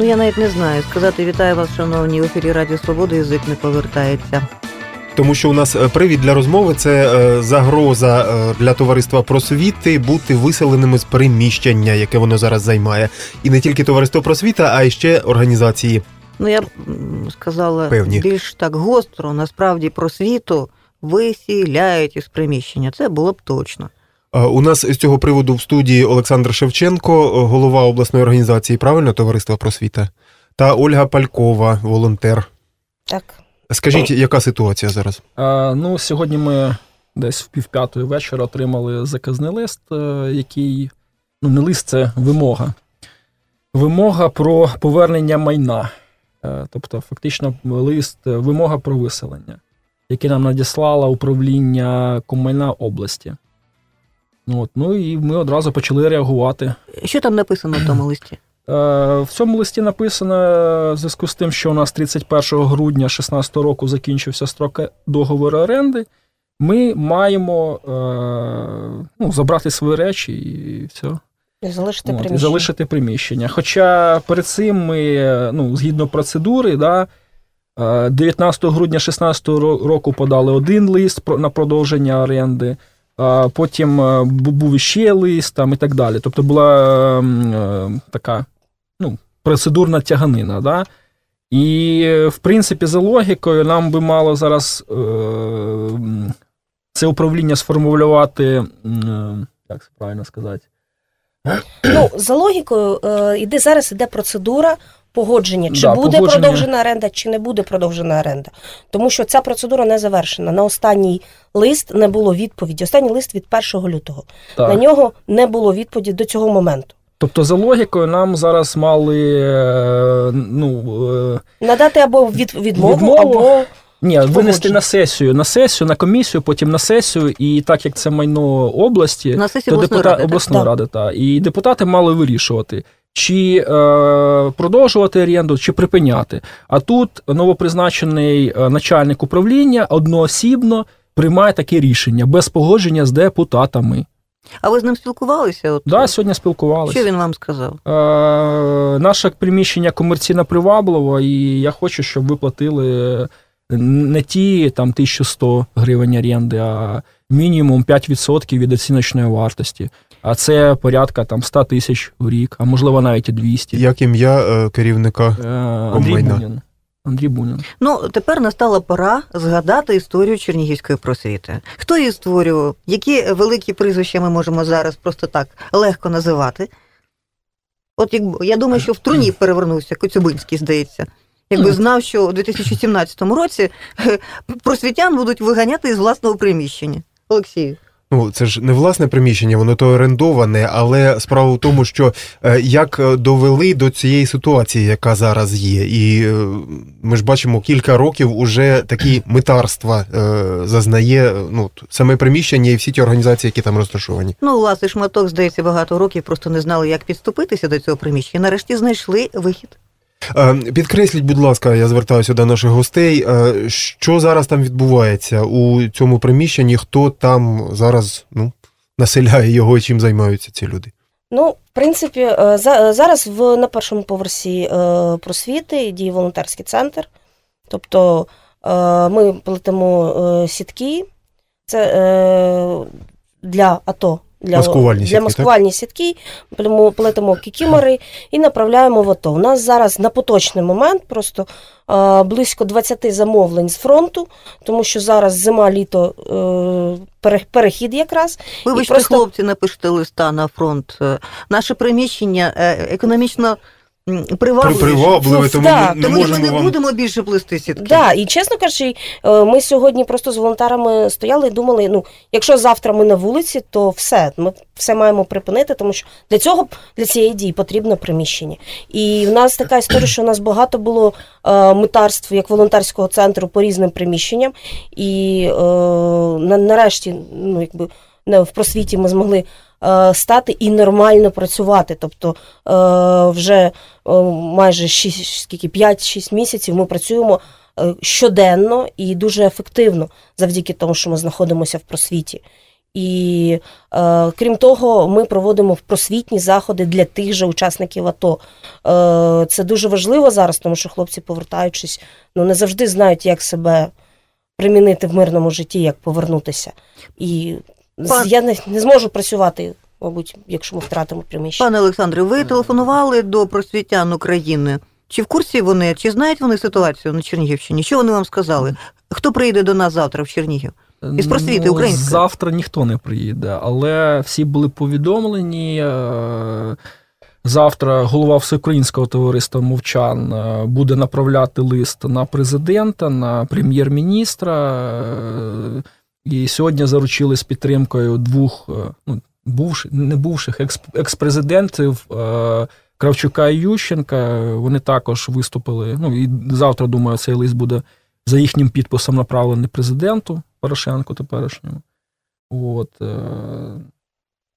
Ну я навіть не знаю. Сказати вітаю вас, шановні в ефірі Радіо Свободи, язик не повертається. Тому що у нас е, привід для розмови це е, загроза е, для товариства просвіти бути виселеними з приміщення, яке воно зараз займає, і не тільки товариство просвіта, а й ще організації. Ну я б сказала Певні. більш так гостро. Насправді просвіту висіляють із приміщення. Це було б точно. У нас з цього приводу в студії Олександр Шевченко, голова обласної організації правильно товариства просвіта, та Ольга Палькова, волонтер. Так. Скажіть, яка ситуація зараз? А, ну, сьогодні ми десь в півп'ятої вечора отримали заказний лист, е, який ну, не лист, це вимога. Вимога про повернення майна. Е, тобто, фактично, лист, е, вимога про виселення, який нам надіслало управління комайна області. От, ну і ми одразу почали реагувати. Що там написано в тому листі? Е, В цьому листі написано в зв'язку з тим, що у нас 31 грудня 2016 року закінчився строк договору оренди. Ми маємо е, ну, забрати свої речі і все. І залишити От, і приміщення. залишити приміщення. Хоча перед цим ми, ну, згідно процедури, да, е, 19 грудня 2016 року подали один лист на продовження оренди, потім е, був іще лист там, і так далі. Тобто була ем, е, така ну, процедурна тяганина. Да? І, в принципі, за логікою, нам би мало зараз е, це управління сформулювати, як це правильно сказати. Ну, за логікою, іде зараз іде процедура погодження, чи Да, буде погодження. продовжена оренда, чи не буде продовжена оренда. Тому що ця процедура не завершена. На останній лист не було відповіді. Останній лист від 1 лютого. Так. На нього не було відповіді до цього моменту. Тобто, за логікою, нам зараз мали е, ну, е, Надати або від, відмову, Відмову. або ні, винести на сесію, на сесію, на комісію, потім на сесію, і так як це майно області, На то обласної депутат ради. обласної ради, та, і депутати мали вирішувати, чи е, продовжувати оренду, чи припиняти. А тут новопризначений е, начальник управління одноосібно приймає таке рішення без погодження з депутатами. А ви з ним спілкувалися? От, Да, сьогодні спілкувалися. Що він вам сказав? Е, наше приміщення комерційно привабливо, і я хочу, щоб ви платили не ті там 1100 гривень оренди, а мінімум 5% від оціночної вартості. А це порядка там 100 тисяч в рік, а можливо навіть і 200. Як ім'я е, керівника? Е, Андрій Комбайна. Бунін. Андрій Бунін. Ну, тепер настала пора згадати історію Чернігівської просвіти. Хто її створював? Які великі прізвища ми можемо зараз просто так легко називати? От якби я думаю, що в труні перевернувся Коцюбинський, здається. Якби знав, що у 2017 році е, просвітян будуть виганяти із власного приміщення. Олексію. Ну, це ж не власне приміщення, воно то орендоване, але справа в тому, що е, як е, довели до цієї ситуації, яка зараз є, і е, ми ж бачимо, кілька років уже такі митарства зазнає ну, саме приміщення і всі ті організації, які там розташовані. Ну, власний шматок, здається, багато років просто не знали, як підступитися до цього приміщення. Нарешті знайшли вихід. Е, Підкресліть, будь ласка, я звертаюся до наших гостей. е, Що зараз там відбувається у цьому приміщенні? Хто там зараз ну, населяє його і чим займаються ці люди? Ну, в принципі, е, за- зараз в, на першому поверсі просвіти діє волонтерський центр. Тобто ми плетемо е, сітки. Це для АТО. Для, Маскувальні для сітки, маскувальні сітки, плетемо, плетемо кікімори і направляємо в АТО. У нас зараз на поточний момент просто а, близько 20 замовлень з фронту, тому що зараз зима, літо, е, перехід якраз. Вибачте, просто- хлопці, напишете листа на фронт. Е, Наше приміщення е, економічно м, привабливе. Привабливе, тому Да, ми не Тому що ми не вам. будемо більше плести сітки. Да, і чесно кажучи, е, ми сьогодні просто з волонтерами стояли і думали: ну, якщо завтра ми на вулиці, то все, ми все маємо припинити, тому що для цього для цієї дії потрібно приміщення. І в нас така історія, що у нас багато було е, митарств як волонтерського центру по різним приміщенням. І е, нарешті, ну якби в просвіті ми змогли. Е, Стати і нормально працювати. Тобто е, вже е, майже 6, скільки 5-6 місяців ми працюємо щоденно і дуже ефективно завдяки тому, що ми знаходимося в просвіті. І е, крім того, ми проводимо просвітні заходи для тих же учасників АТО. Е, це дуже важливо зараз, тому що хлопці, повертаючись, ну не завжди знають, як себе примінити в мирному житті, як повернутися. І Пан- я не, не зможу працювати, мабуть, якщо ми втратимо приміщення. Пане Олександре, ви телефонували до просвітян України. Чи в курсі вони, чи знають вони ситуацію на Чернігівщині? Що вони вам сказали? Хто прийде до нас завтра в Чернігів? Із просвіти Ну, української? Завтра ніхто не приїде, але всі були повідомлені. е, Завтра голова всеукраїнського товариства мовчан е, буде направляти лист на президента, на прем'єр-міністра. І сьогодні заручились підтримкою двох е, ну, бувших, не бувших екс, екс-президентів е, Кравчука і Ющенка. Вони також виступили. Ну і завтра, думаю, цей лист буде за їхнім підписом направлений президенту Порошенку теперішньому. От, е,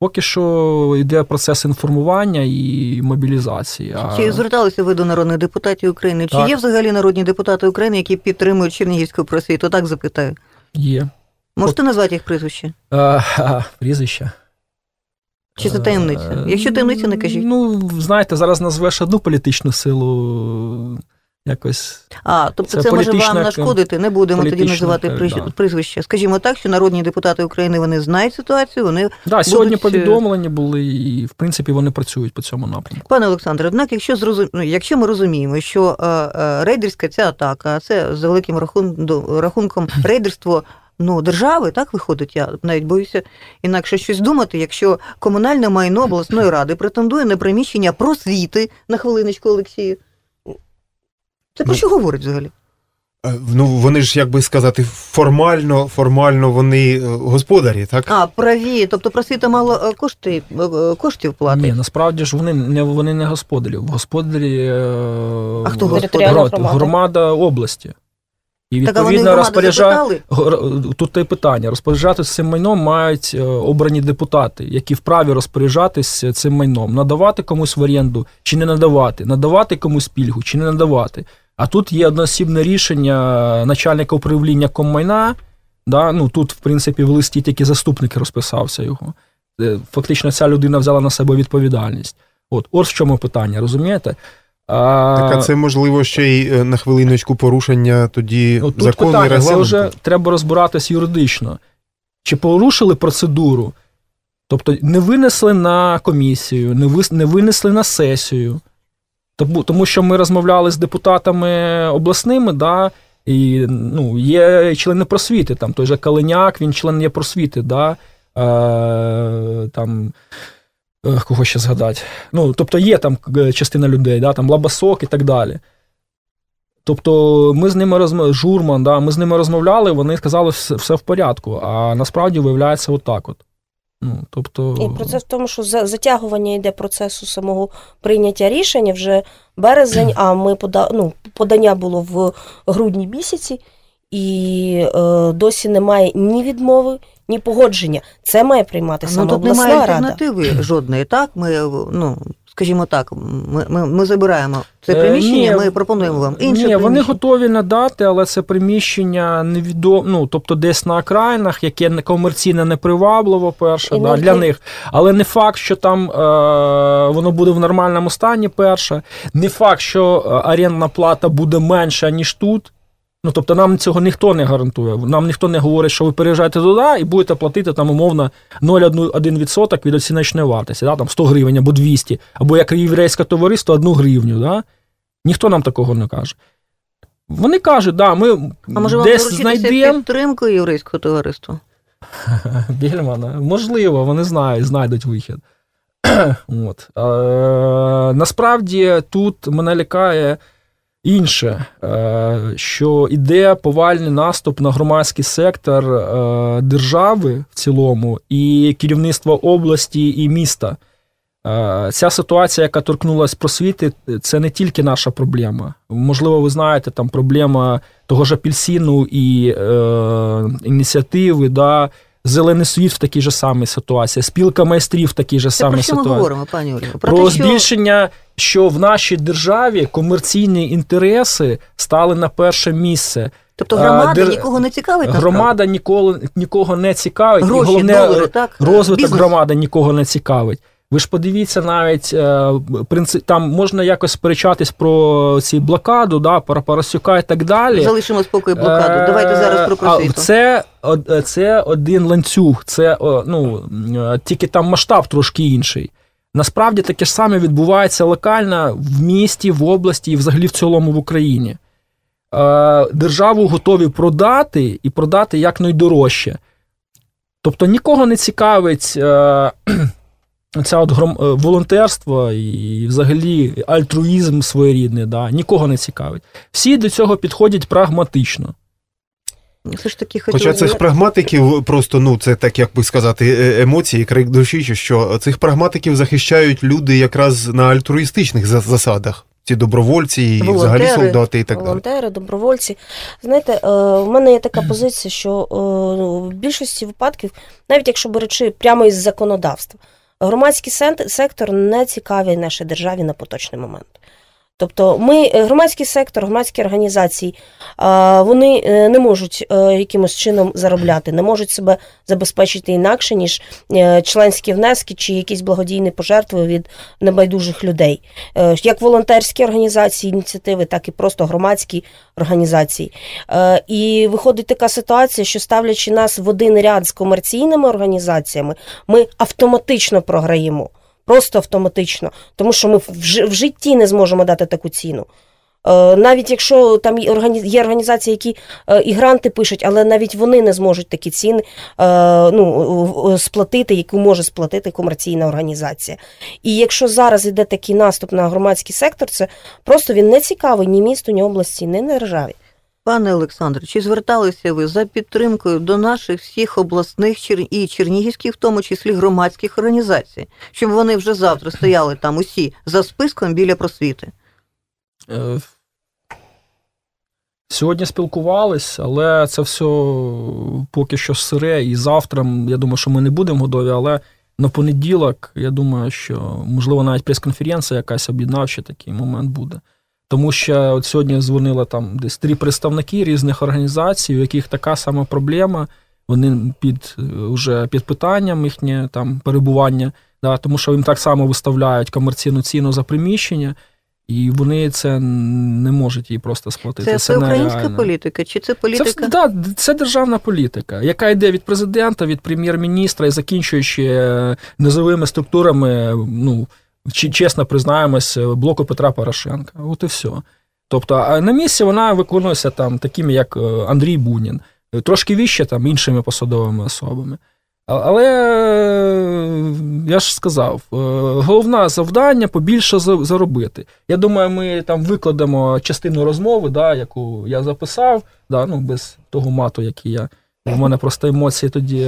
поки що йде процес інформування і мобілізації. А... Чи зверталися ви до народних депутатів України? Чи Так. є взагалі народні депутати України, які підтримують Чернігівську просвіту? Так запитаю. Є. Можете назвати їх прізвище? Е, а, прізвище. Чи це таємниця? Якщо таємниця, не кажіть. Ну, знаєте, зараз назвеш одну політичну силу якось. А, тобто Це це, може вам нашкодити, не будемо тоді називати да. прізвища. Скажімо так, що народні депутати України вони знають ситуацію, вони Да, сьогодні Будуть, е, повідомлені були, і в принципі вони працюють по цьому напрямку. Пане Олександре, однак, якщо зрозум... ну, якщо ми розуміємо, що е, е, рейдерська ця атака, а це за великим рахун... рахунком рейдерство ну, держави, так виходить, я навіть боюся інакше щось думати, якщо комунальне майно обласної ради претендує на приміщення просвіти на хвилиночку Олексію. Це про Ну, що говорить взагалі? Е, Ну, вони ж, як би сказати, формально, формально вони е, господарі, так? А, праві, тобто просвіта мало е, кошти, коштів платить. Ні, насправді ж вони не вони не господарі. Господарі А хто громада області. І відповідно? Гор- Тут те питання. Розпоряджатися цим майном мають е, обрані депутати, які вправі розпоряджатися цим майном, надавати комусь в оренду чи не надавати, надавати комусь пільгу чи не надавати. А тут є одноосібне рішення начальника управління коммайна. Да? Ну, тут, в принципі, в листі тільки заступник розписався його. Е, Фактично, ця людина взяла на себе відповідальність. От, от в чому питання, розумієте? А, Так, а це можливо ще й е, на хвилиночку порушення тоді Ну, тут закону і питання, це вже треба розбиратись юридично. Чи порушили процедуру? Тобто не винесли на комісію, не, вис- не винесли на сесію. Тому, тому що ми розмовляли з депутатами обласними, да, і ну, є члени просвіти, там той же Калиняк, він член є просвіти, да, е, там, кого ще згадати. Ну, тобто є там е, частина людей, да, там Лабасок і так далі. Тобто ми з ними розмовляли, журман, да, ми з ними розмовляли, вони сказали, все, все в порядку. А насправді виявляється отак от. Ну, тобто... І процес в тому, що затягування йде процесу самого прийняття рішення вже березень, а ми пода... ну, подання було в грудні місяці, і е, досі немає ні відмови, ні погодження. Це має приймати Ну тут обласна немає рада. альтернативи жодної, так? Ми, ну, скажімо так, ми, ми, ми забираємо це Е, приміщення, ні, ми пропонуємо вам інше Ні, вони готові надати, але це приміщення невідомо, ну, тобто десь на окраїнах, яке не- комерційно непривабливо, перше, І да, не- для них. Але не факт, що там е, воно буде в нормальному стані, перше. Не факт, що е, орендна плата буде менша, ніж тут. Ну, тобто нам цього ніхто не гарантує. Нам ніхто не говорить, що ви переїжджаєте туди і будете платити там умовно 0,1% від оціночної вартості, да, там 100 гривень або 200, або як єврейське товариство 1 гривню. Да? Ніхто нам такого не каже. Вони кажуть, да, ми А може десь знайдемо. підтримкою єврейського товариства? Більмана, можливо, вони знають, знайдуть вихід. От. Е, насправді тут мене лякає інше, е, що іде повальний наступ на громадський сектор е, держави в цілому і керівництво області і міста. Е, Ця ситуація, яка торкнулася просвіти, це не тільки наша проблема. Можливо, ви знаєте, там проблема того ж апельсину і е, ініціативи, да, Зелений світ в такій же самій ситуації, спілка майстрів в такій же самій ситуації. про що ми говоримо, пані Ольга? Про, те, збільшення, що в нашій державі комерційні інтереси стали на перше місце. Тобто А, громада де- нікого не цікавить насправді? Громада ніколи нікого не цікавить, і головне долари, так? розвиток Бізнес. громади нікого не цікавить. Ви ж подивіться навіть е, принцип, там можна якось сперечатись про ці блокаду, да, про Парасюка і так далі. Залишимо спокій блокаду. Е, Давайте зараз про просвіту. Це, е, це один ланцюг, це ну, е, тільки там масштаб трошки інший. Насправді таке ж саме відбувається локально в місті, в області і взагалі в цілому в Україні. Е, Державу готові продати і продати якнайдорожче. Тобто нікого не цікавить е, це от гром, е, волонтерство і взагалі альтруїзм своєрідний, да, нікого не цікавить. Всі до цього підходять прагматично. Все ж таки Хоча цих прагматиків просто ну це так, як би сказати, е- емоції, крик душі, чи що цих прагматиків захищають люди якраз на альтруїстичних засадах. Ці добровольці і взагалі солдати і так далі. волонтери, добровольці. Знаєте, е, в мене є така позиція, що е, в більшості випадків, навіть якщо беручи прямо із законодавства, громадський сектор не цікавий нашій державі на поточний момент. Тобто, ми, е, громадський сектор, громадські організації, вони е, не можуть е, якимось чином заробляти, не можуть себе забезпечити інакше, ніж членські внески чи якісь благодійні пожертви від небайдужих людей. Як волонтерські організації, ініціативи, так і просто громадські організації. І виходить така ситуація, що ставлячи нас в один ряд з комерційними організаціями, ми автоматично програємо. Просто автоматично, тому що ми в житті не зможемо дати таку ціну. Е, Навіть якщо там є органі- є організації, які е, і гранти пишуть, але навіть вони не зможуть такі ціни е, ну, сплатити, яку може сплатити комерційна організація. І якщо зараз йде такий наступ на громадський сектор, це просто він не цікавий ні місту, ні області, ні державі. Пане Олександре, чи зверталися ви за підтримкою до наших всіх обласних і чернігівських, в тому числі громадських організацій, щоб вони вже завтра стояли там усі за списком біля просвіти? Е, Сьогодні спілкувались, але це все поки що сире. І завтра, я думаю, що ми не будемо готові, але на понеділок, я думаю, що можливо навіть прес-конференція якась об'єднавча такий момент буде. Тому що от сьогодні дзвонили там десь три представники різних організацій, у яких така сама проблема. Вони під е, уже під питанням їхнє там перебування, да, тому що їм так само виставляють комерційну ціну за приміщення. І вони це не можуть їй просто сплатити. Це, це українська нереально. політика, чи це Це, політика? вс- да, це державна політика, яка йде від президента, від прем'єр-міністра і закінчуючи е, низовими структурами, ну, чесно признаємось, е, блоку Петра Порошенка. От і все. Тобто, а на місці вона виконується там такими, як е, Андрій Бунін, трошки вище там іншими посадовими особами. Але е, я ж сказав, головне завдання побільше заробити. Я думаю, ми там викладемо частину розмови, да, яку я записав, да, ну, без того мату, який я. У мене просто емоції тоді.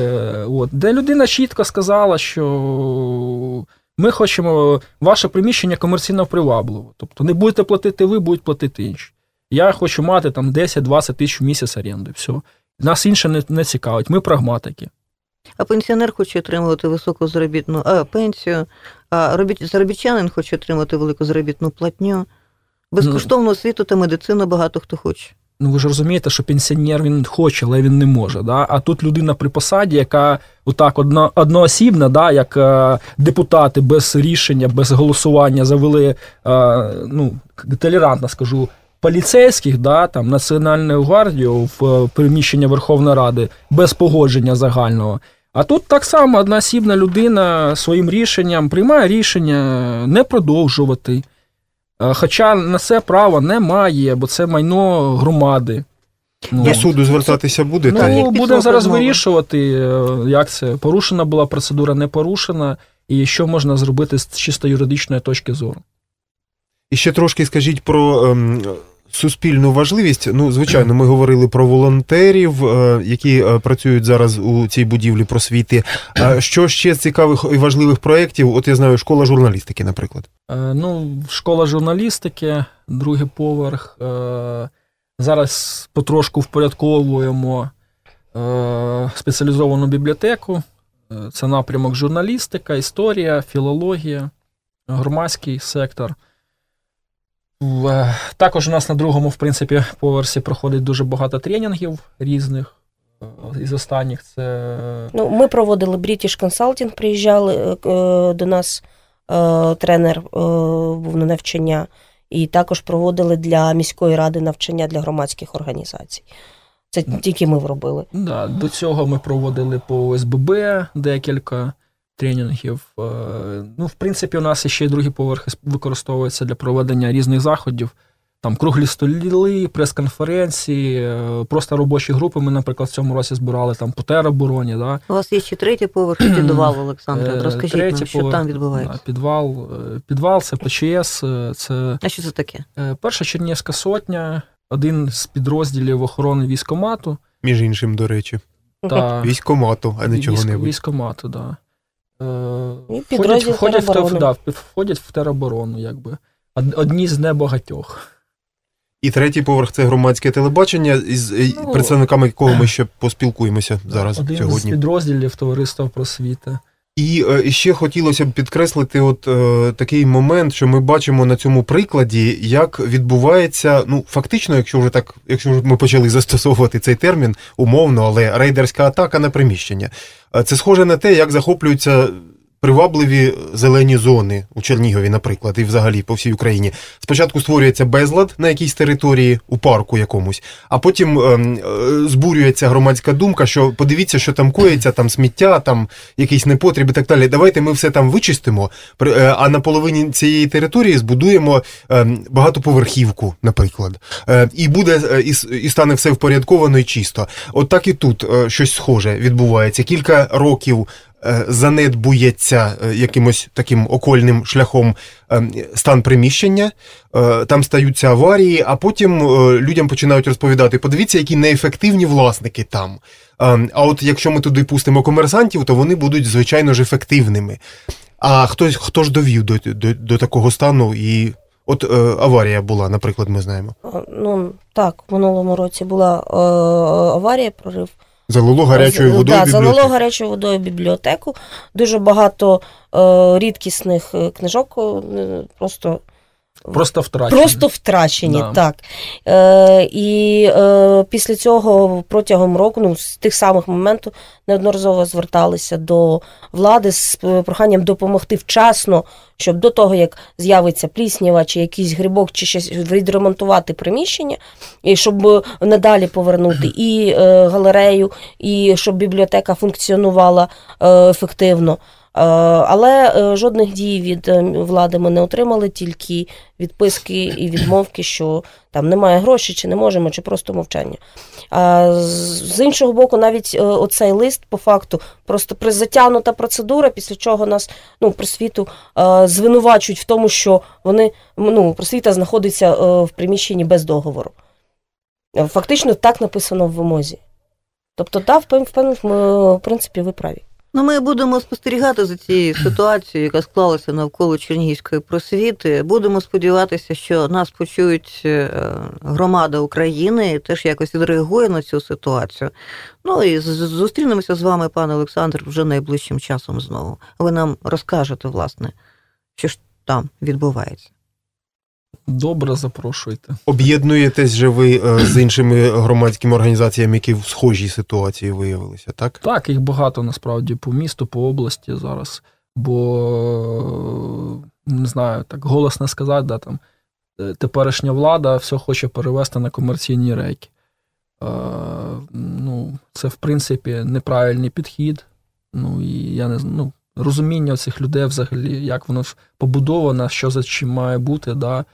От, де людина чітко сказала, що ми хочемо ваше приміщення комерційно привабливо. Тобто не будете платити ви, будуть платити інші. Я хочу мати там 10-20 тисяч в місяць оренди. Все. Нас інше не, не цікавить. Ми прагматики. А пенсіонер хоче отримувати високу заробітну а, пенсію, а робіт, заробітчанин хоче отримати велику заробітну платню. Безкоштовну освіту та медицину багато хто хоче. Ну ви ж розумієте, що пенсіонер він хоче, але він не може. Да? А тут людина при посаді, яка отак одно, одноосібна, да, як е, депутати без рішення, без голосування завели, е, ну, толерантно скажу, поліцейських, да, там, Національну гвардію в е, приміщення Верховної Ради без погодження загального. А тут так само одноосібна людина своїм рішенням приймає рішення не продовжувати. Е, Хоча на це право немає, бо це майно громади. Ну, До суду звертатися буде? Ну, ну, будемо зараз розмови? вирішувати, е, як це порушена була процедура, не порушена, і що можна зробити з чисто юридичної точки зору. І ще трошки скажіть про ем, суспільну важливість. Ну, звичайно, ми говорили про волонтерів, е, які е, працюють зараз у цій будівлі просвіти. А що ще з цікавих і важливих проєктів? От я знаю, школа журналістики, наприклад. Е, Ну, школа журналістики, другий поверх. Е, Зараз потрошку впорядковуємо е, спеціалізовану бібліотеку. Е, Це напрямок журналістика, історія, філологія, громадський сектор. В- Також у нас на другому, в принципі, поверсі проходить дуже багато тренінгів різних. Е, Із останніх це Ну, ми проводили British Consulting, приїжджали е, е, до нас е, тренер е, був на навчання, і також проводили для міської ради навчання для громадських організацій. Це тільки ми робили. да, до цього ми проводили по ОСББ декілька тренінгів. Е, Ну, в принципі, у нас ще й другі поверхи використовуються для проведення різних заходів. Там круглі столи, прес-конференції, е, просто робочі групи. Ми, наприклад, в цьому році збирали там по теробороні. Да? У вас є ще третій поверх і підвал, Олександр. Е, Розкажіть третій нам, що поверх, там відбувається. Да, підвал, підвал це ПЧС, це А що це таке? перша Чернігівська сотня, один з підрозділів охорони військомату Між іншим, до речі, та військомату, а не військ- чого-небудь. Військомату, да. Е, І входять, входять, в, да, входять в тероборону, якби. Одні з небагатьох. І третій поверх це громадське телебачення, із е, Ну, представниками якого ми ще поспілкуємося зараз Один з підрозділів товариства просвіти. І е, ще хотілося б підкреслити, от е, такий момент, що ми бачимо на цьому прикладі, як відбувається, ну фактично, якщо вже так, якщо вже ми почали застосовувати цей термін умовно, але рейдерська атака на приміщення. Е, Це схоже на те, як захоплюються. Привабливі зелені зони у Чернігові, наприклад, і взагалі по всій Україні. Спочатку створюється безлад на якійсь території, у парку якомусь, а потім ем, е, збурюється громадська думка, що подивіться, що там коїться, там сміття, там якийсь непотріб і так далі. Давайте ми все там вичистимо, е, а на половині цієї території збудуємо ем, багатоповерхівку, наприклад. Е, І буде е, і, і стане все впорядковано і чисто. От так і тут щось схоже відбувається. Кілька років. Е, Занедбується е, якимось таким окольним шляхом ем, стан приміщення, е, там стаються аварії, а потім е, людям починають розповідати: подивіться, які неефективні власники там. А от якщо ми туди пустимо комерсантів, то вони будуть звичайно ж ефективними. А хтось хто ж довів до, до, до такого стану і. От е, аварія була, наприклад, ми знаємо. Е, Ну, так, в минулому році була е, аварія, прорив Залило гарячою водою. Да, залило гарячою водою бібліотеку. Дуже багато е, рідкісних е, книжок е, просто, Просто втрачені. просто втрачені. Да. Так. Е, і е, після цього протягом року, ну, з тих самих моментів, неодноразово зверталися до влади з е, проханням допомогти вчасно, щоб до того, як з'явиться пліснява чи якийсь грибок, чи щось відремонтувати приміщення, і щоб надалі повернути і е, галерею, і щоб бібліотека функціонувала е, ефективно. Е, Але е, жодних дій від е, влади ми не отримали, тільки відписки і відмовки, що там немає грошей, чи не можемо, чи просто мовчання. А з- іншого боку, навіть оцей лист, по факту, просто затягнута процедура, після чого нас ну, просвіту звинувачують в тому, що вони ну, просвіта знаходиться в приміщенні без договору. Фактично так написано в вимозі. Тобто, так, е, в принципі, ви праві. Ну, ми будемо спостерігати за цією ситуацією, яка склалася навколо Чернігівської просвіти. Будемо сподіватися, що нас почують е, громада України і теж якось відреагує на цю ситуацію. Ну і зустрінемося з вами, пане Олександр, вже найближчим часом знову. Ви нам розкажете, власне, що ж там відбувається. Добре, запрошуйте. Об'єднуєтесь же ви е, з іншими громадськими організаціями, які в схожій ситуації виявилися, так? Так, їх багато насправді по місту, по області зараз. Бо не знаю, так голосно сказати, да, там е, теперішня влада все хоче перевести на комерційні рейки. Е, ну, це, в принципі, неправильний підхід. Ну, і я не знаю, ну, розуміння цих людей взагалі, як воно побудовано, що за чим має бути, да,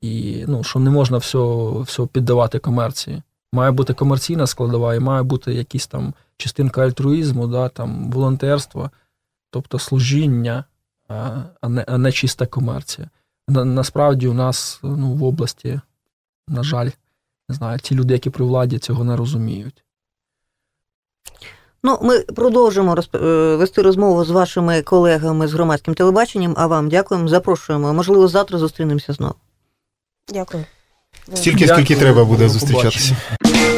і ну, що не можна все, все піддавати комерції. Має бути комерційна складова, і має бути якісь там частинка альтруїзму, да, там, волонтерства, тобто служіння, а не, а не чиста комерція. На, насправді у нас ну, в області, на жаль, не знаю, ті люди, які при владі, цього не розуміють. Ну, ми продовжимо розп- е, вести розмову з вашими колегами з громадським телебаченням. А вам дякуємо, запрошуємо. Можливо, завтра зустрінемося знову. Дякую. Стільки, скільки треба буде зустрічатися. побачення.